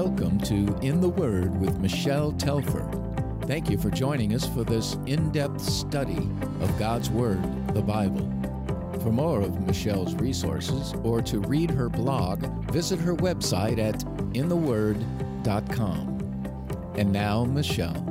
Welcome to In the Word with Michelle Telfer. Thank you for joining us for this in depth study of God's Word, the Bible. For more of Michelle's resources or to read her blog, visit her website at intheword.com. And now, Michelle.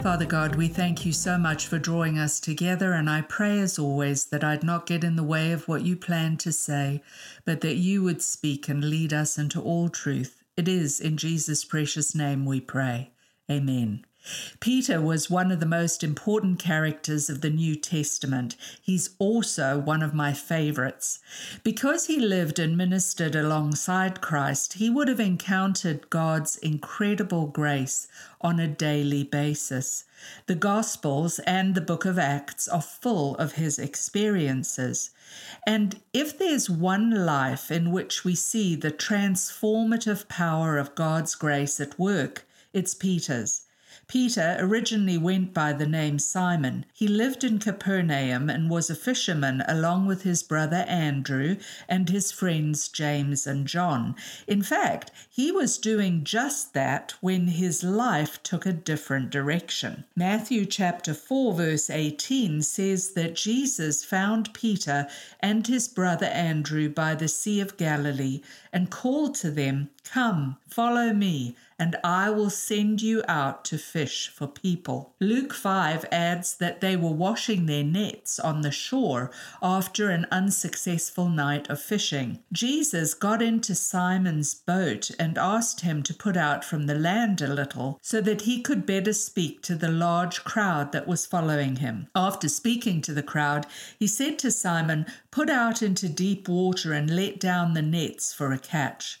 Father God, we thank you so much for drawing us together, and I pray as always that I'd not get in the way of what you plan to say, but that you would speak and lead us into all truth. It is in Jesus' precious name we pray. Amen. Peter was one of the most important characters of the New Testament. He's also one of my favorites. Because he lived and ministered alongside Christ, he would have encountered God's incredible grace on a daily basis. The Gospels and the book of Acts are full of his experiences. And if there's one life in which we see the transformative power of God's grace at work, it's Peter's. Peter originally went by the name Simon. He lived in Capernaum and was a fisherman along with his brother Andrew and his friends James and John. In fact, he was doing just that when his life took a different direction. Matthew chapter 4 verse 18 says that Jesus found Peter and his brother Andrew by the Sea of Galilee and called to them, Come, follow me and I will send you out to fish for people. Luke 5 adds that they were washing their nets on the shore after an unsuccessful night of fishing. Jesus got into Simon's boat and asked him to put out from the land a little so that he could better speak to the large crowd that was following him. After speaking to the crowd, he said to Simon, Put out into deep water and let down the nets for a catch.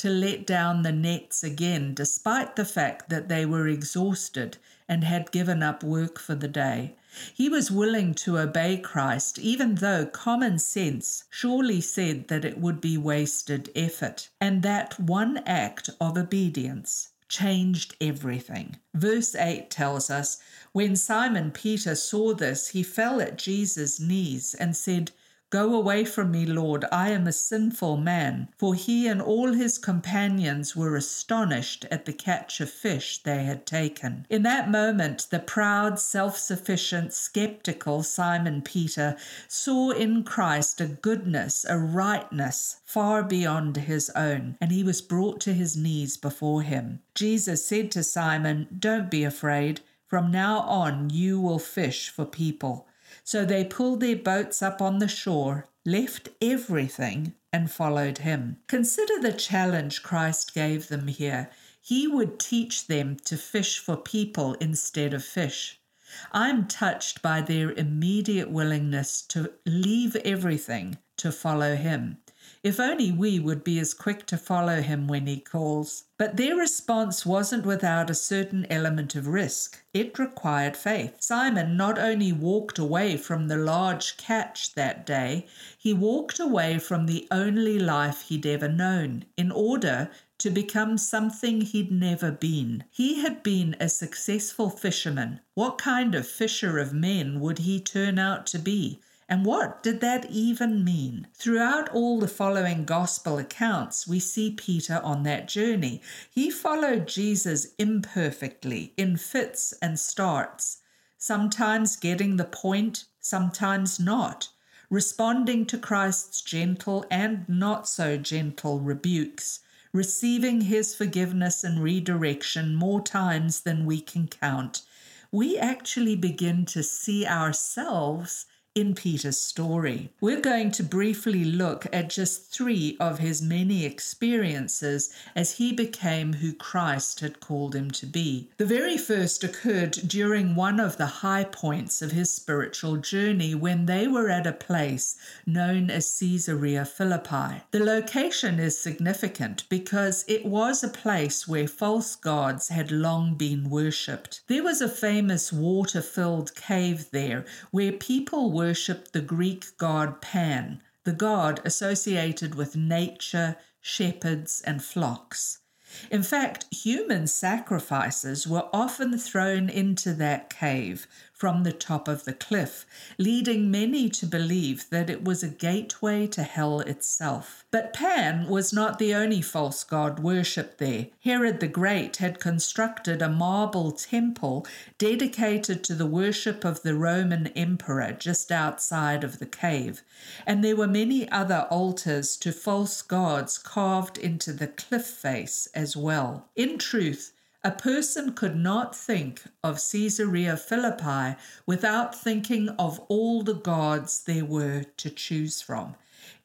to let down the nets again, despite the fact that they were exhausted and had given up work for the day. He was willing to obey Christ, even though common sense surely said that it would be wasted effort. And that one act of obedience changed everything. Verse 8 tells us When Simon Peter saw this, he fell at Jesus' knees and said, Go away from me, Lord, I am a sinful man. For he and all his companions were astonished at the catch of fish they had taken. In that moment, the proud, self sufficient, skeptical Simon Peter saw in Christ a goodness, a rightness far beyond his own, and he was brought to his knees before him. Jesus said to Simon, Don't be afraid. From now on, you will fish for people. So they pulled their boats up on the shore, left everything, and followed him. Consider the challenge Christ gave them here. He would teach them to fish for people instead of fish. I'm touched by their immediate willingness to leave everything to follow him. If only we would be as quick to follow him when he calls. But their response wasn't without a certain element of risk. It required faith. Simon not only walked away from the large catch that day, he walked away from the only life he'd ever known in order to become something he'd never been. He had been a successful fisherman. What kind of fisher of men would he turn out to be? And what did that even mean? Throughout all the following gospel accounts, we see Peter on that journey. He followed Jesus imperfectly, in fits and starts, sometimes getting the point, sometimes not, responding to Christ's gentle and not so gentle rebukes, receiving his forgiveness and redirection more times than we can count. We actually begin to see ourselves in Peter's story. We're going to briefly look at just three of his many experiences as he became who Christ had called him to be. The very first occurred during one of the high points of his spiritual journey when they were at a place known as Caesarea Philippi. The location is significant because it was a place where false gods had long been worshipped. There was a famous water filled cave there where people worshipped the Greek god Pan, the god associated with nature, shepherds, and flocks. In fact, human sacrifices were often thrown into that cave from the top of the cliff, leading many to believe that it was a gateway to hell itself. But Pan was not the only false god worshipped there. Herod the Great had constructed a marble temple dedicated to the worship of the Roman emperor just outside of the cave, and there were many other altars to false gods carved into the cliff face as well. In truth, a person could not think of Caesarea Philippi without thinking of all the gods there were to choose from.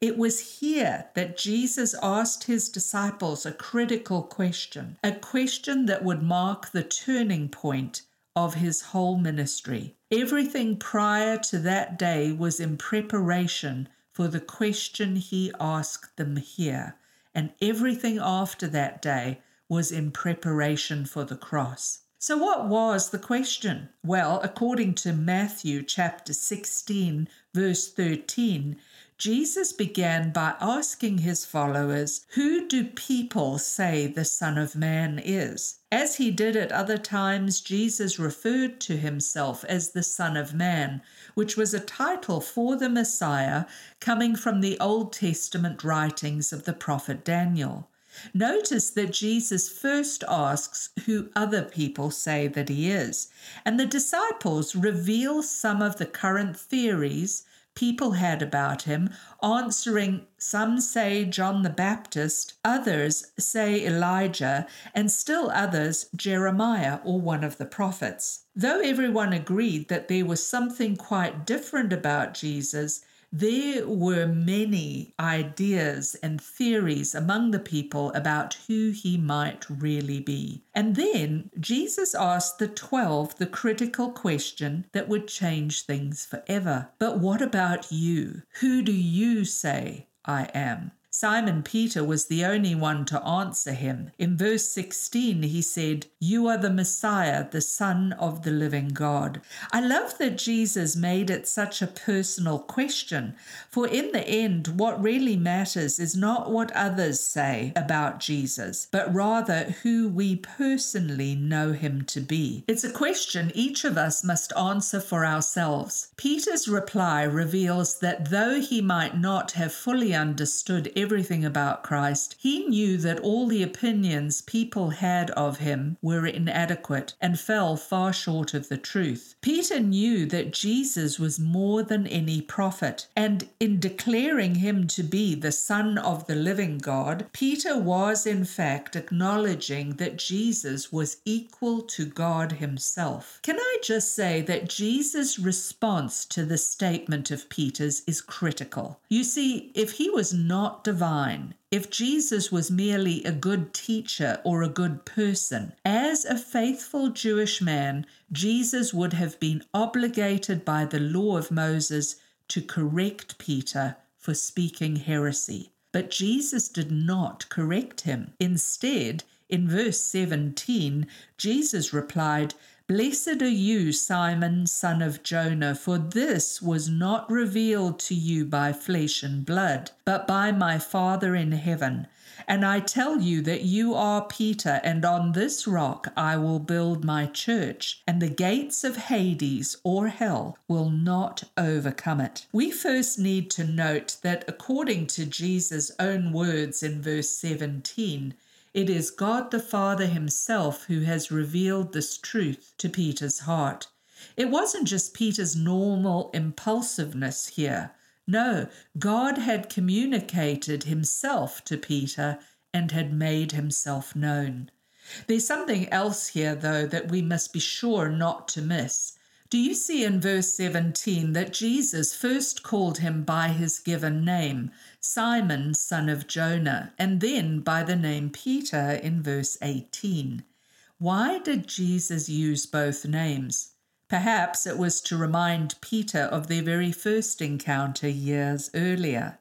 It was here that Jesus asked his disciples a critical question, a question that would mark the turning point of his whole ministry. Everything prior to that day was in preparation for the question he asked them here, and everything after that day was in preparation for the cross. So, what was the question? Well, according to Matthew chapter 16, verse 13, Jesus began by asking his followers, Who do people say the Son of Man is? As he did at other times, Jesus referred to himself as the Son of Man, which was a title for the Messiah coming from the Old Testament writings of the prophet Daniel. Notice that Jesus first asks who other people say that he is, and the disciples reveal some of the current theories people had about him, answering some say John the Baptist, others say Elijah, and still others Jeremiah or one of the prophets. Though everyone agreed that there was something quite different about Jesus, there were many ideas and theories among the people about who he might really be. And then Jesus asked the twelve the critical question that would change things forever. But what about you? Who do you say I am? Simon Peter was the only one to answer him. In verse 16, he said, You are the Messiah, the Son of the living God. I love that Jesus made it such a personal question, for in the end, what really matters is not what others say about Jesus, but rather who we personally know him to be. It's a question each of us must answer for ourselves. Peter's reply reveals that though he might not have fully understood everything about Christ, he knew that all the opinions people had of him were inadequate and fell far short of the truth. Peter knew that Jesus was more than any prophet, and in declaring him to be the Son of the living God, Peter was in fact acknowledging that Jesus was equal to God himself. Can I just say that Jesus' response to the statement of Peter's is critical? You see, if he was not divine, if Jesus was merely a good teacher or a good person, as a faithful Jewish man, Jesus would have been obligated by the law of Moses to correct Peter for speaking heresy. But Jesus did not correct him. Instead, in verse 17, Jesus replied, Blessed are you, Simon, son of Jonah, for this was not revealed to you by flesh and blood, but by my Father in heaven. And I tell you that you are Peter, and on this rock I will build my church, and the gates of Hades or hell will not overcome it. We first need to note that according to Jesus' own words in verse 17, it is God the Father Himself who has revealed this truth to Peter's heart. It wasn't just Peter's normal impulsiveness here. No, God had communicated Himself to Peter and had made Himself known. There's something else here, though, that we must be sure not to miss. Do you see in verse 17 that Jesus first called him by his given name, Simon, son of Jonah, and then by the name Peter in verse 18? Why did Jesus use both names? Perhaps it was to remind Peter of their very first encounter years earlier.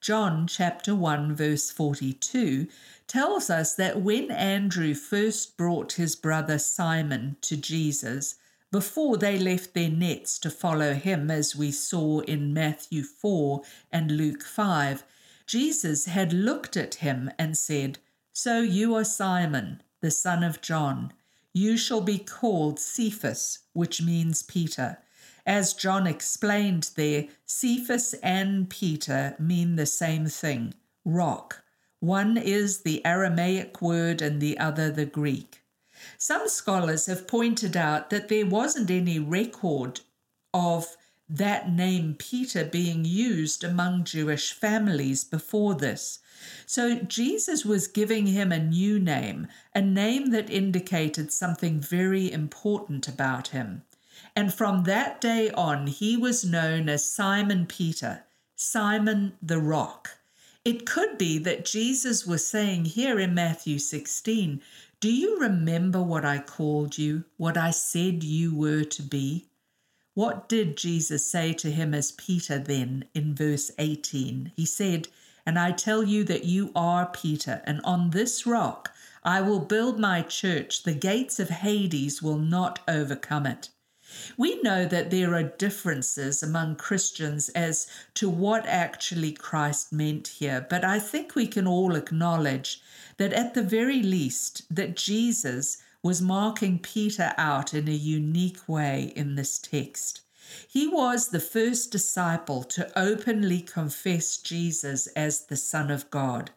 John chapter 1 verse 42 tells us that when Andrew first brought his brother Simon to Jesus, before they left their nets to follow him, as we saw in Matthew 4 and Luke 5, Jesus had looked at him and said, So you are Simon, the son of John. You shall be called Cephas, which means Peter. As John explained there, Cephas and Peter mean the same thing rock. One is the Aramaic word and the other the Greek. Some scholars have pointed out that there wasn't any record of that name Peter being used among Jewish families before this. So Jesus was giving him a new name, a name that indicated something very important about him. And from that day on, he was known as Simon Peter, Simon the Rock. It could be that Jesus was saying here in Matthew 16, Do you remember what I called you, what I said you were to be? What did Jesus say to him as Peter then in verse 18? He said, And I tell you that you are Peter, and on this rock I will build my church. The gates of Hades will not overcome it. We know that there are differences among Christians as to what actually Christ meant here, but I think we can all acknowledge that at the very least that Jesus was marking Peter out in a unique way in this text. He was the first disciple to openly confess Jesus as the Son of God.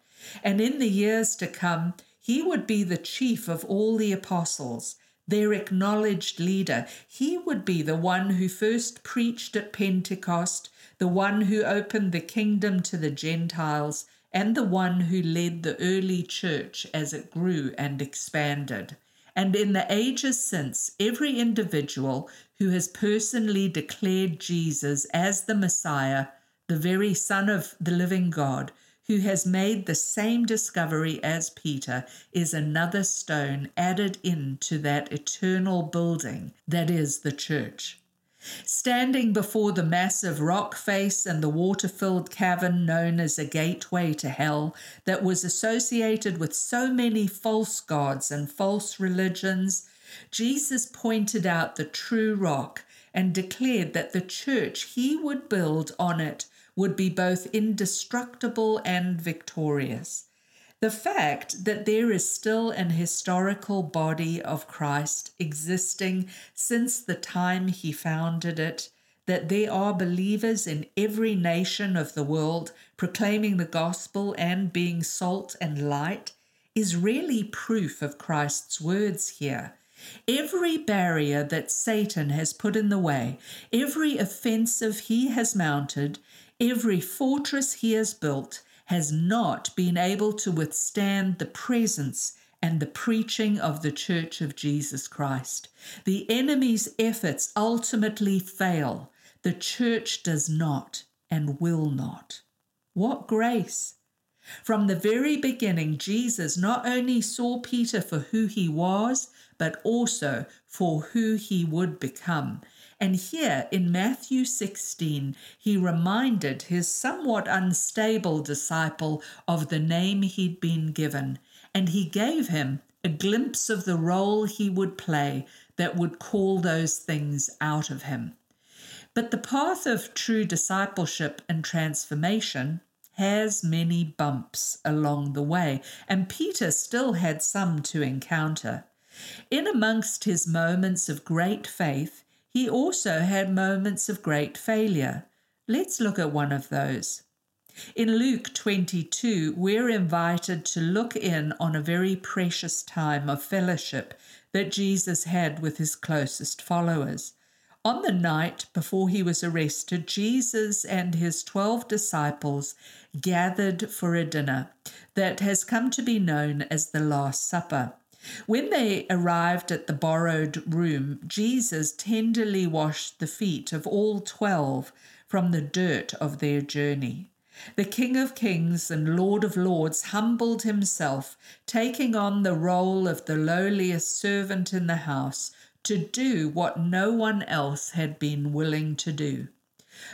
And in the years to come, he would be the chief of all the apostles their acknowledged leader. He would be the one who first preached at Pentecost, the one who opened the kingdom to the Gentiles, and the one who led the early church as it grew and expanded. And in the ages since, every individual who has personally declared Jesus as the Messiah, the very Son of the living God, who has made the same discovery as Peter, is another stone added into that eternal building that is the church. Standing before the massive rock face and the water filled cavern known as a gateway to hell, that was associated with so many false gods and false religions, Jesus pointed out the true rock and declared that the church he would build on it would be both indestructible and victorious. The fact that there is still an historical body of Christ existing since the time he founded it, that there are believers in every nation of the world proclaiming the gospel and being salt and light, is really proof of Christ's words here. Every barrier that Satan has put in the way, every offensive he has mounted, Every fortress he has built has not been able to withstand the presence and the preaching of the Church of Jesus Christ. The enemy's efforts ultimately fail. The church does not and will not. What grace! From the very beginning, Jesus not only saw Peter for who he was, but also for who he would become. And here in Matthew 16, he reminded his somewhat unstable disciple of the name he'd been given, and he gave him a glimpse of the role he would play that would call those things out of him. But the path of true discipleship and transformation has many bumps along the way, and Peter still had some to encounter. In amongst his moments of great faith, he also had moments of great failure. Let's look at one of those. In Luke 22, we're invited to look in on a very precious time of fellowship that Jesus had with his closest followers. On the night before he was arrested, Jesus and his 12 disciples gathered for a dinner that has come to be known as the Last Supper. When they arrived at the borrowed room, Jesus tenderly washed the feet of all twelve from the dirt of their journey. The King of Kings and Lord of Lords humbled himself, taking on the role of the lowliest servant in the house to do what no one else had been willing to do.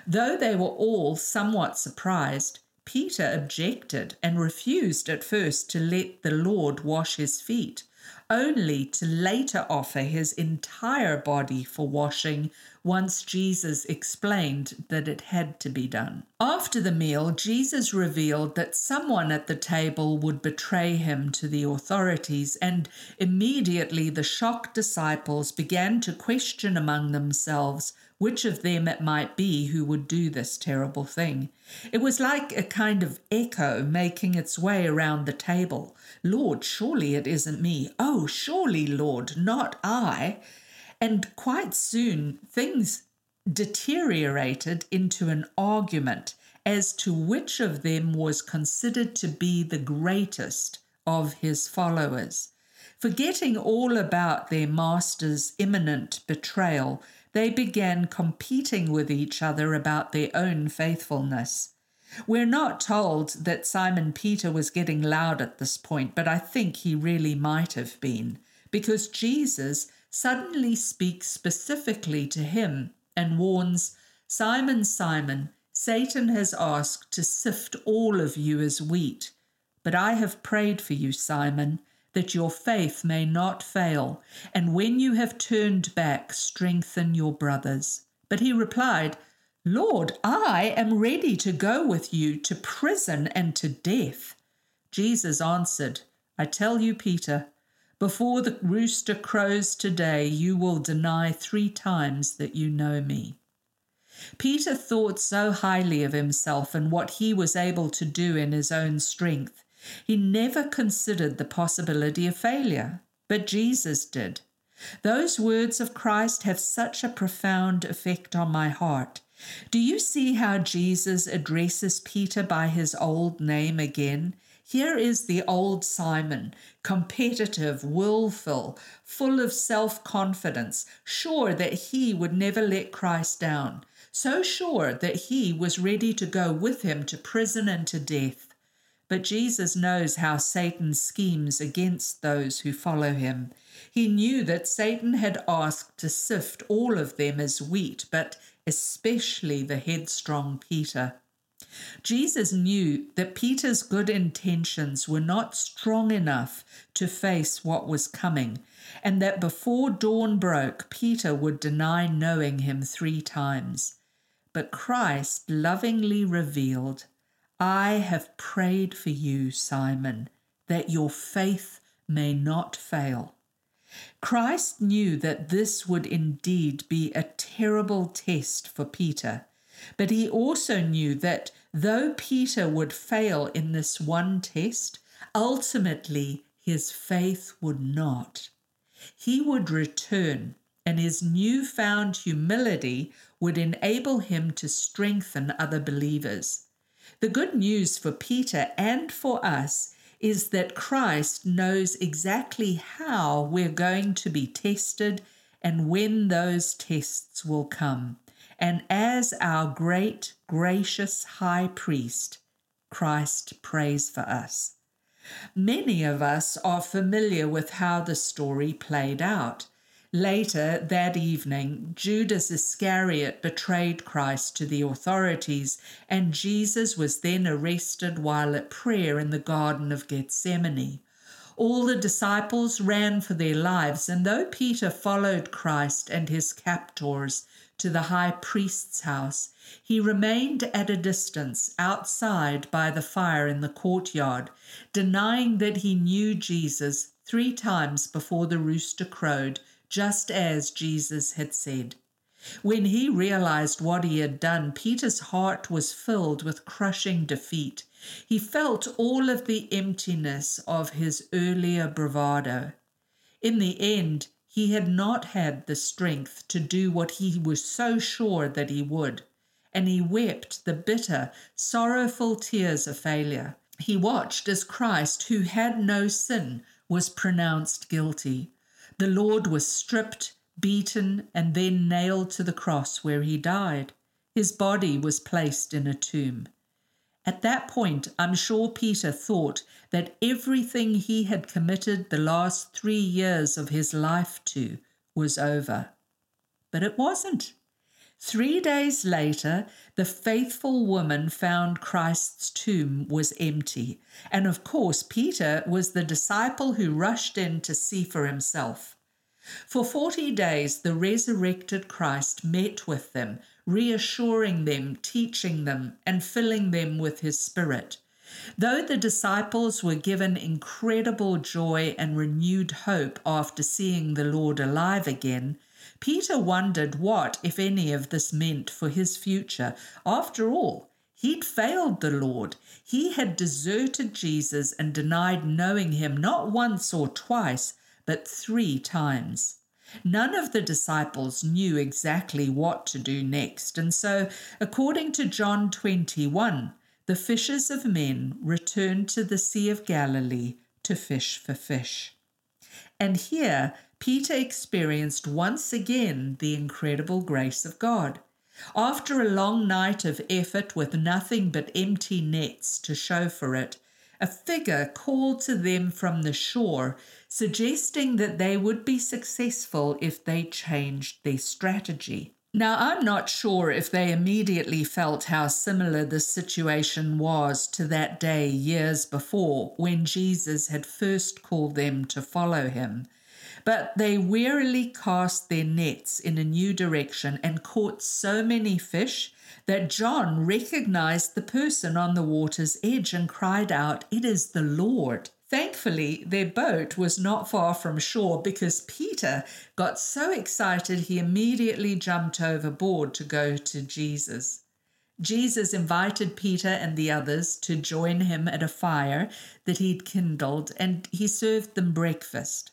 Though they were all somewhat surprised, Peter objected and refused at first to let the Lord wash his feet only to later offer his entire body for washing once Jesus explained that it had to be done. After the meal, Jesus revealed that someone at the table would betray him to the authorities, and immediately the shocked disciples began to question among themselves which of them it might be who would do this terrible thing. It was like a kind of echo making its way around the table. Lord, surely it isn't me. Oh, surely, Lord, not I. And quite soon things deteriorated into an argument as to which of them was considered to be the greatest of his followers. Forgetting all about their master's imminent betrayal, they began competing with each other about their own faithfulness. We're not told that Simon Peter was getting loud at this point, but I think he really might have been, because Jesus suddenly speaks specifically to him and warns Simon, Simon, Satan has asked to sift all of you as wheat, but I have prayed for you, Simon that your faith may not fail, and when you have turned back, strengthen your brothers. But he replied, Lord, I am ready to go with you to prison and to death. Jesus answered, I tell you, Peter, before the rooster crows today, you will deny three times that you know me. Peter thought so highly of himself and what he was able to do in his own strength he never considered the possibility of failure, but Jesus did. Those words of Christ have such a profound effect on my heart. Do you see how Jesus addresses Peter by his old name again? Here is the old Simon, competitive, willful, full of self confidence, sure that he would never let Christ down, so sure that he was ready to go with him to prison and to death. But Jesus knows how Satan schemes against those who follow him. He knew that Satan had asked to sift all of them as wheat, but especially the headstrong Peter. Jesus knew that Peter's good intentions were not strong enough to face what was coming, and that before dawn broke, Peter would deny knowing him three times. But Christ lovingly revealed I have prayed for you, Simon, that your faith may not fail. Christ knew that this would indeed be a terrible test for Peter, but he also knew that though Peter would fail in this one test, ultimately his faith would not. He would return, and his new-found humility would enable him to strengthen other believers. The good news for Peter and for us is that Christ knows exactly how we're going to be tested and when those tests will come. And as our great, gracious high priest, Christ prays for us. Many of us are familiar with how the story played out. Later that evening, Judas Iscariot betrayed Christ to the authorities, and Jesus was then arrested while at prayer in the Garden of Gethsemane. All the disciples ran for their lives, and though Peter followed Christ and his captors to the high priest's house, he remained at a distance outside by the fire in the courtyard, denying that he knew Jesus three times before the rooster crowed just as Jesus had said. When he realized what he had done, Peter's heart was filled with crushing defeat. He felt all of the emptiness of his earlier bravado. In the end, he had not had the strength to do what he was so sure that he would, and he wept the bitter, sorrowful tears of failure. He watched as Christ, who had no sin, was pronounced guilty. The Lord was stripped, beaten, and then nailed to the cross where he died. His body was placed in a tomb. At that point, I'm sure Peter thought that everything he had committed the last three years of his life to was over. But it wasn't. Three days later, the faithful woman found Christ's tomb was empty. And of course, Peter was the disciple who rushed in to see for himself. For 40 days, the resurrected Christ met with them, reassuring them, teaching them, and filling them with his Spirit. Though the disciples were given incredible joy and renewed hope after seeing the Lord alive again, Peter wondered what, if any, of this meant for his future. After all, he'd failed the Lord. He had deserted Jesus and denied knowing him not once or twice, but three times. None of the disciples knew exactly what to do next, and so, according to John 21, the fishers of men returned to the Sea of Galilee to fish for fish. And here, Peter experienced once again the incredible grace of God. After a long night of effort with nothing but empty nets to show for it, a figure called to them from the shore, suggesting that they would be successful if they changed their strategy. Now, I'm not sure if they immediately felt how similar the situation was to that day years before when Jesus had first called them to follow him. But they wearily cast their nets in a new direction and caught so many fish that John recognized the person on the water's edge and cried out, It is the Lord. Thankfully, their boat was not far from shore because Peter got so excited he immediately jumped overboard to go to Jesus. Jesus invited Peter and the others to join him at a fire that he'd kindled, and he served them breakfast.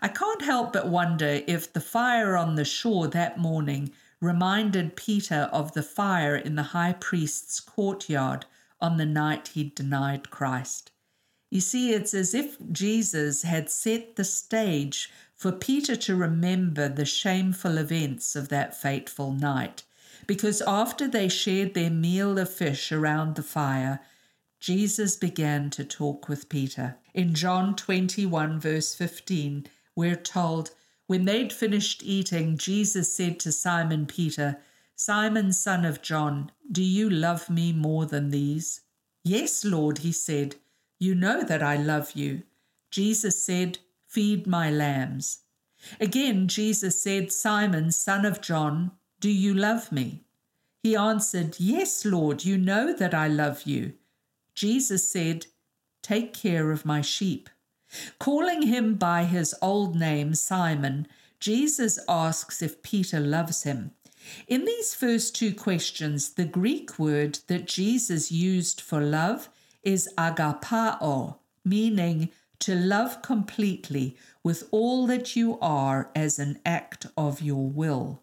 I can't help but wonder if the fire on the shore that morning reminded Peter of the fire in the high priest's courtyard on the night he'd denied Christ. You see, it's as if Jesus had set the stage for Peter to remember the shameful events of that fateful night, because after they shared their meal of fish around the fire, Jesus began to talk with Peter. In John 21, verse 15, we're told, when they'd finished eating, Jesus said to Simon Peter, Simon, son of John, do you love me more than these? Yes, Lord, he said, you know that I love you. Jesus said, Feed my lambs. Again, Jesus said, Simon, son of John, do you love me? He answered, Yes, Lord, you know that I love you. Jesus said, Take care of my sheep. Calling him by his old name, Simon, Jesus asks if Peter loves him. In these first two questions, the Greek word that Jesus used for love is agapao, meaning to love completely with all that you are as an act of your will.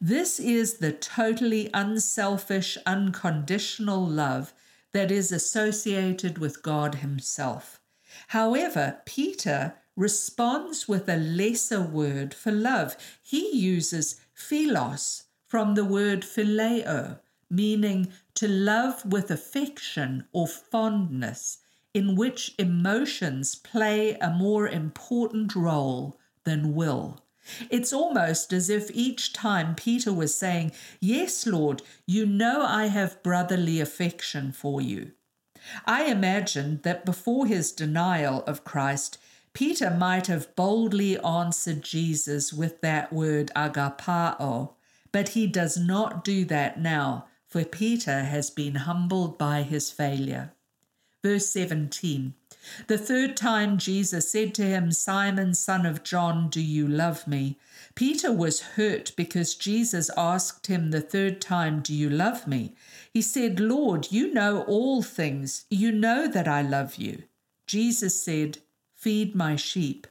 This is the totally unselfish, unconditional love that is associated with God Himself. However, Peter responds with a lesser word for love. He uses philos from the word phileo, meaning to love with affection or fondness, in which emotions play a more important role than will. It's almost as if each time Peter was saying, Yes, Lord, you know I have brotherly affection for you. I imagine that before his denial of Christ, Peter might have boldly answered Jesus with that word agapao, but he does not do that now, for Peter has been humbled by his failure. Verse 17 The third time Jesus said to him, Simon, son of John, do you love me? Peter was hurt because Jesus asked him the third time, Do you love me? He said, Lord, you know all things. You know that I love you. Jesus said, Feed my sheep.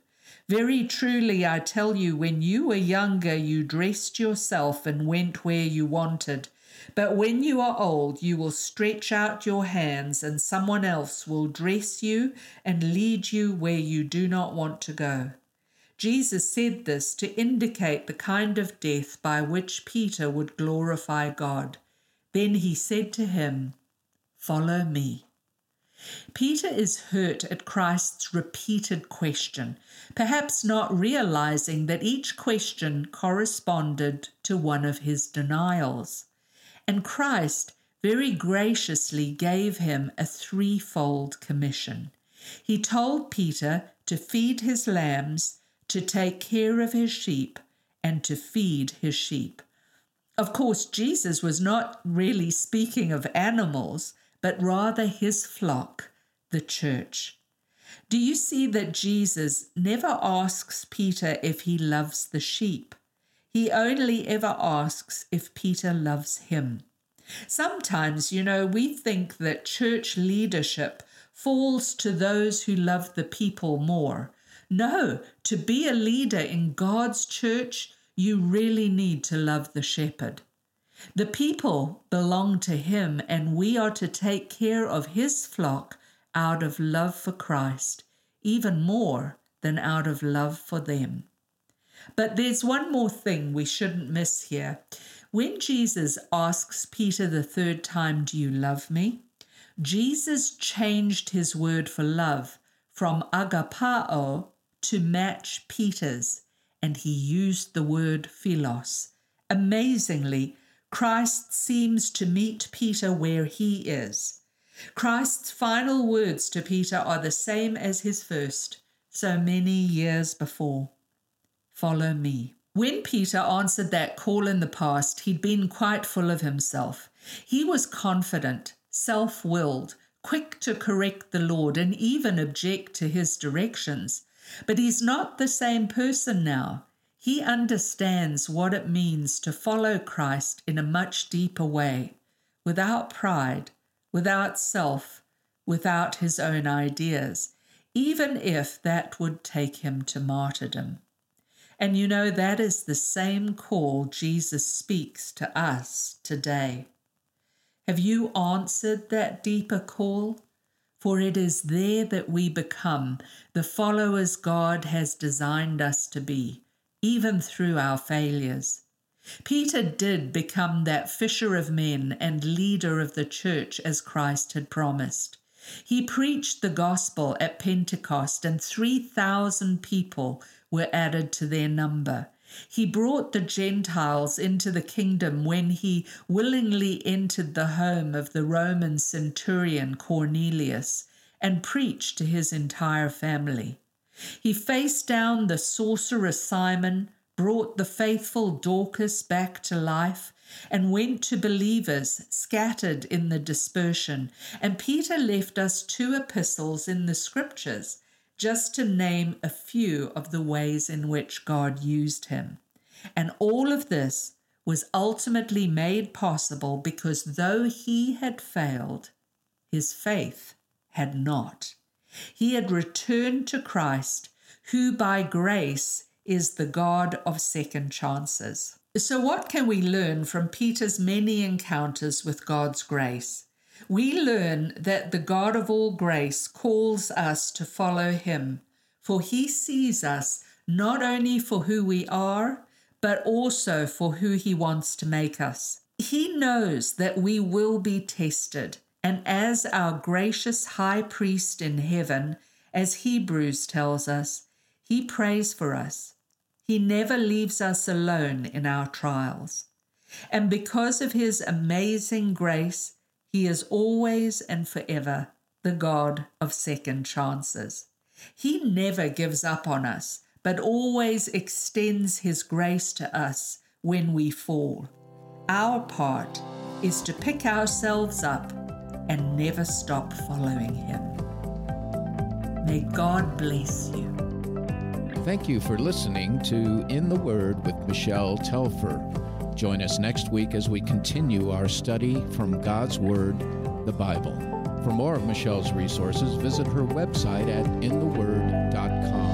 Very truly, I tell you, when you were younger, you dressed yourself and went where you wanted. But when you are old, you will stretch out your hands, and someone else will dress you and lead you where you do not want to go. Jesus said this to indicate the kind of death by which Peter would glorify God. Then he said to him, Follow me. Peter is hurt at Christ's repeated question, perhaps not realizing that each question corresponded to one of his denials. And Christ very graciously gave him a threefold commission. He told Peter to feed his lambs, to take care of his sheep, and to feed his sheep. Of course, Jesus was not really speaking of animals, but rather his flock, the church. Do you see that Jesus never asks Peter if he loves the sheep? He only ever asks if Peter loves him. Sometimes, you know, we think that church leadership falls to those who love the people more. No, to be a leader in God's church, you really need to love the shepherd. The people belong to him, and we are to take care of his flock out of love for Christ, even more than out of love for them. But there's one more thing we shouldn't miss here. When Jesus asks Peter the third time, Do you love me? Jesus changed his word for love from agapao to match Peter's, and he used the word philos. Amazingly, Christ seems to meet Peter where he is. Christ's final words to Peter are the same as his first, so many years before. Follow me. When Peter answered that call in the past, he'd been quite full of himself. He was confident, self willed, quick to correct the Lord, and even object to his directions. But he's not the same person now. He understands what it means to follow Christ in a much deeper way, without pride, without self, without his own ideas, even if that would take him to martyrdom. And you know, that is the same call Jesus speaks to us today. Have you answered that deeper call? For it is there that we become the followers God has designed us to be, even through our failures. Peter did become that fisher of men and leader of the church as Christ had promised. He preached the gospel at Pentecost, and 3,000 people were added to their number. He brought the Gentiles into the kingdom when he willingly entered the home of the Roman centurion Cornelius and preached to his entire family. He faced down the sorcerer Simon, brought the faithful Dorcas back to life, and went to believers scattered in the dispersion. And Peter left us two epistles in the scriptures just to name a few of the ways in which God used him. And all of this was ultimately made possible because though he had failed, his faith had not. He had returned to Christ, who by grace is the God of second chances. So, what can we learn from Peter's many encounters with God's grace? We learn that the God of all grace calls us to follow him, for he sees us not only for who we are, but also for who he wants to make us. He knows that we will be tested, and as our gracious high priest in heaven, as Hebrews tells us, he prays for us. He never leaves us alone in our trials. And because of his amazing grace, he is always and forever the God of second chances. He never gives up on us, but always extends His grace to us when we fall. Our part is to pick ourselves up and never stop following Him. May God bless you. Thank you for listening to In the Word with Michelle Telfer. Join us next week as we continue our study from God's Word, the Bible. For more of Michelle's resources, visit her website at intheword.org.